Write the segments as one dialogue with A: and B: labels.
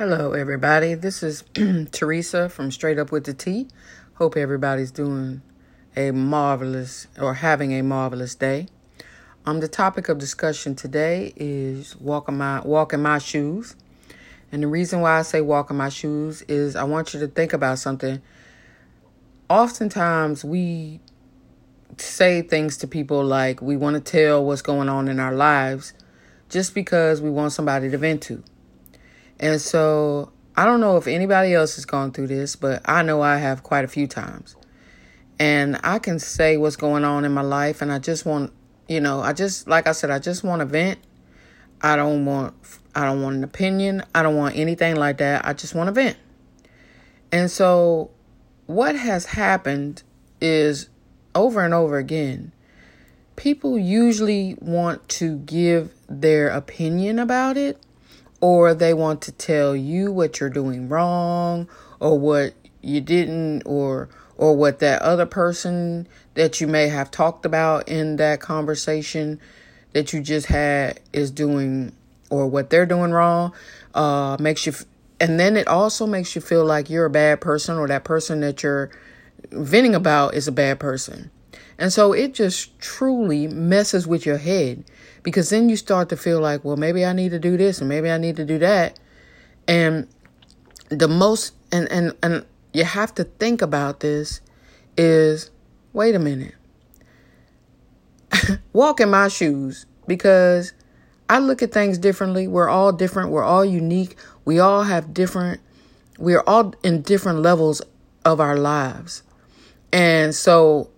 A: Hello, everybody. This is Teresa from Straight Up with the T. Hope everybody's doing a marvelous or having a marvelous day. Um, the topic of discussion today is walking my walking my shoes, and the reason why I say walking my shoes is I want you to think about something. Oftentimes, we say things to people like we want to tell what's going on in our lives, just because we want somebody to vent to. And so I don't know if anybody else has gone through this, but I know I have quite a few times. And I can say what's going on in my life, and I just want, you know, I just, like I said, I just want to vent. I don't want, I don't want an opinion. I don't want anything like that. I just want to vent. And so what has happened is over and over again, people usually want to give their opinion about it or they want to tell you what you're doing wrong or what you didn't or or what that other person that you may have talked about in that conversation that you just had is doing or what they're doing wrong uh makes you f- and then it also makes you feel like you're a bad person or that person that you're venting about is a bad person and so it just truly messes with your head because then you start to feel like, well, maybe I need to do this and maybe I need to do that. And the most and and and you have to think about this is wait a minute. Walk in my shoes because I look at things differently. We're all different. We're all unique. We all have different we're all in different levels of our lives. And so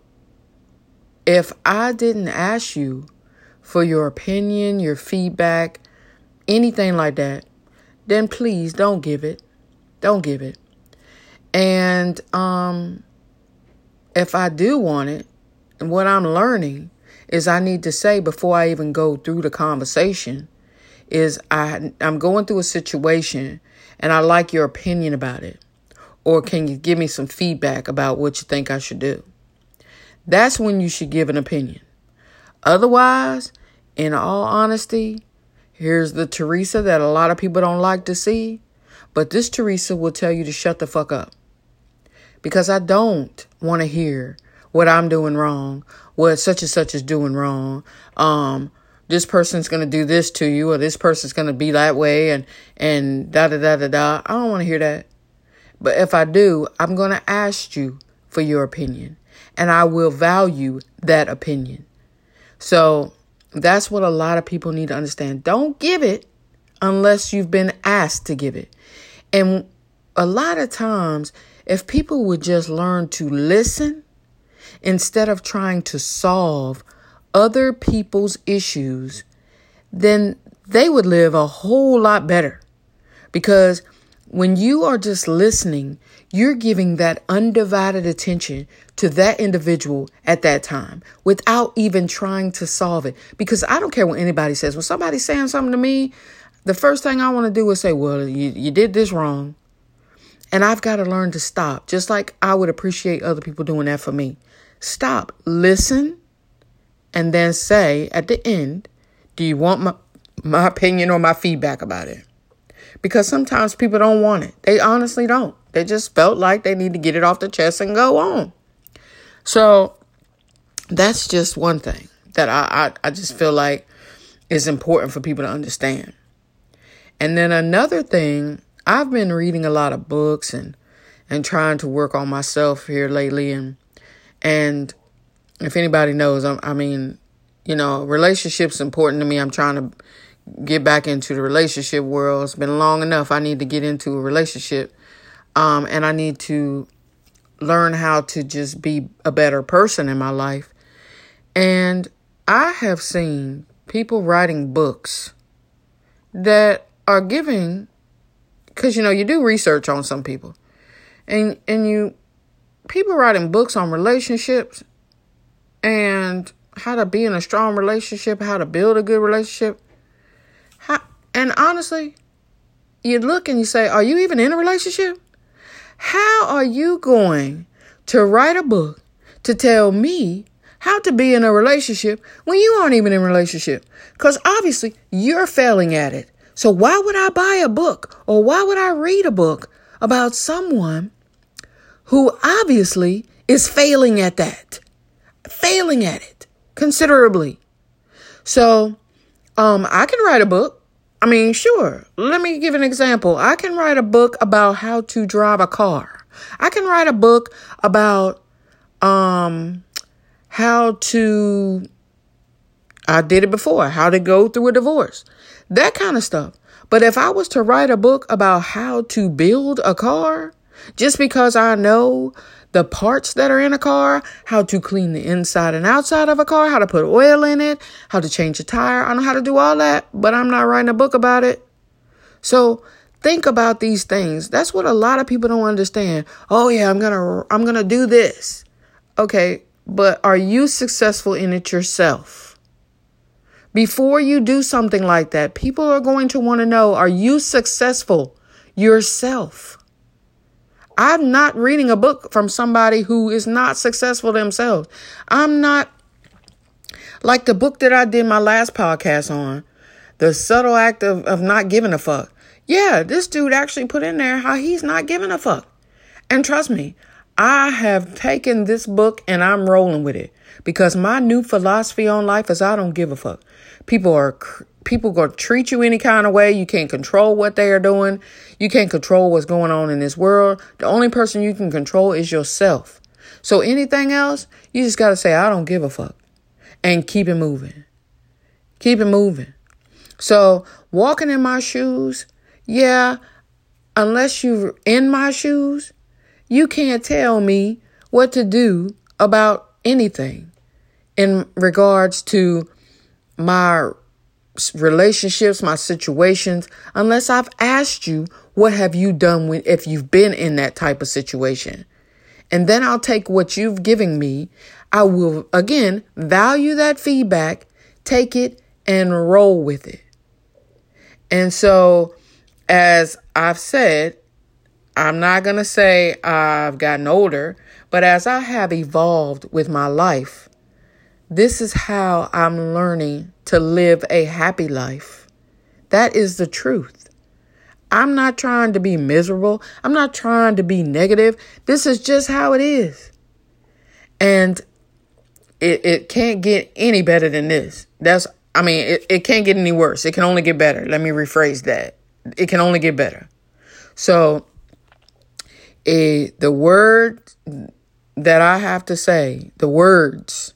A: if I didn't ask you for your opinion, your feedback, anything like that, then please don't give it. Don't give it. And um if I do want it, and what I'm learning is I need to say before I even go through the conversation is I I'm going through a situation and I like your opinion about it. Or can you give me some feedback about what you think I should do? That's when you should give an opinion. Otherwise, in all honesty, here's the Teresa that a lot of people don't like to see. But this Teresa will tell you to shut the fuck up. Because I don't want to hear what I'm doing wrong, what such and such is doing wrong. Um, this person's gonna do this to you, or this person's gonna be that way, and and da da da da da. I don't want to hear that. But if I do, I'm gonna ask you for your opinion and I will value that opinion. So that's what a lot of people need to understand. Don't give it unless you've been asked to give it. And a lot of times, if people would just learn to listen instead of trying to solve other people's issues, then they would live a whole lot better. Because when you are just listening, you're giving that undivided attention to that individual at that time without even trying to solve it. Because I don't care what anybody says. When somebody's saying something to me, the first thing I want to do is say, Well, you, you did this wrong. And I've got to learn to stop, just like I would appreciate other people doing that for me. Stop, listen, and then say at the end, Do you want my, my opinion or my feedback about it? Because sometimes people don't want it. They honestly don't. They just felt like they need to get it off the chest and go on. So that's just one thing that I, I, I just feel like is important for people to understand. And then another thing, I've been reading a lot of books and and trying to work on myself here lately and and if anybody knows, I, I mean, you know, relationships important to me. I'm trying to get back into the relationship world. It's been long enough. I need to get into a relationship um, and I need to learn how to just be a better person in my life. And I have seen people writing books that are giving, because you know, you do research on some people, and and you people writing books on relationships and how to be in a strong relationship, how to build a good relationship. And honestly, you look and you say, Are you even in a relationship? How are you going to write a book to tell me how to be in a relationship when you aren't even in a relationship? Because obviously you're failing at it. So why would I buy a book or why would I read a book about someone who obviously is failing at that? Failing at it considerably. So, um, I can write a book. I mean, sure. Let me give an example. I can write a book about how to drive a car. I can write a book about um how to I did it before, how to go through a divorce. That kind of stuff. But if I was to write a book about how to build a car, just because I know the parts that are in a car, how to clean the inside and outside of a car, how to put oil in it, how to change a tire. I know how to do all that, but I'm not writing a book about it. So think about these things. That's what a lot of people don't understand. Oh yeah, I'm going to I'm going to do this. Okay, but are you successful in it yourself? Before you do something like that, people are going to want to know, are you successful yourself? I'm not reading a book from somebody who is not successful themselves. I'm not like the book that I did my last podcast on, The Subtle Art of, of Not Giving a Fuck. Yeah, this dude actually put in there how he's not giving a fuck. And trust me, I have taken this book and I'm rolling with it because my new philosophy on life is I don't give a fuck. People are people going to treat you any kind of way. You can't control what they are doing. You can't control what's going on in this world. The only person you can control is yourself. So anything else, you just got to say, I don't give a fuck and keep it moving. Keep it moving. So walking in my shoes, yeah, unless you're in my shoes, you can't tell me what to do about anything in regards to my relationships, my situations, unless I've asked you, what have you done when, if you've been in that type of situation? And then I'll take what you've given me. I will again value that feedback, take it and roll with it. And so, as I've said, I'm not going to say I've gotten older, but as I have evolved with my life, this is how I'm learning to live a happy life. That is the truth. I'm not trying to be miserable. I'm not trying to be negative. This is just how it is. And it, it can't get any better than this. That's, I mean, it, it can't get any worse. It can only get better. Let me rephrase that. It can only get better. So, a, the word that I have to say, the words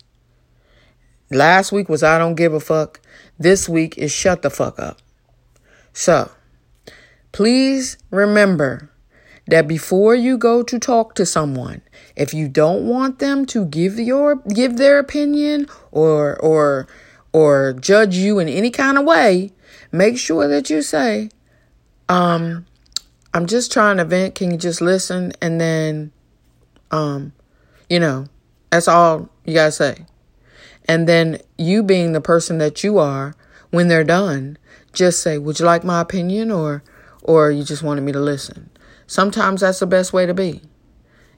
A: Last week was I don't give a fuck. This week is shut the fuck up. So, please remember that before you go to talk to someone, if you don't want them to give your give their opinion or or or judge you in any kind of way, make sure that you say, um, I'm just trying to vent. Can you just listen? And then, um, you know, that's all you gotta say. And then you being the person that you are, when they're done, just say, "Would you like my opinion or or you just wanted me to listen?" Sometimes that's the best way to be.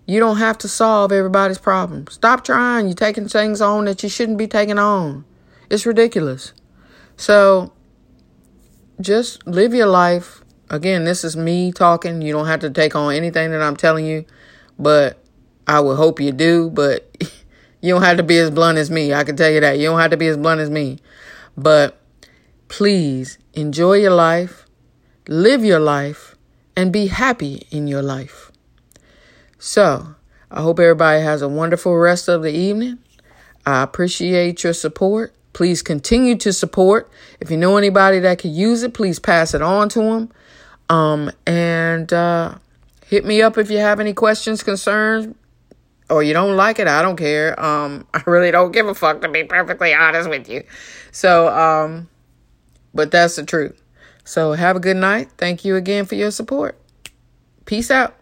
A: You don't have to solve everybody's problems. Stop trying. You're taking things on that you shouldn't be taking on. It's ridiculous. So just live your life. Again, this is me talking. You don't have to take on anything that I'm telling you, but I would hope you do. But You don't have to be as blunt as me. I can tell you that. You don't have to be as blunt as me. But please enjoy your life, live your life, and be happy in your life. So, I hope everybody has a wonderful rest of the evening. I appreciate your support. Please continue to support. If you know anybody that could use it, please pass it on to them. Um, and uh, hit me up if you have any questions, concerns, or you don't like it, I don't care. Um, I really don't give a fuck to be perfectly honest with you. So, um, but that's the truth. So have a good night. Thank you again for your support. Peace out.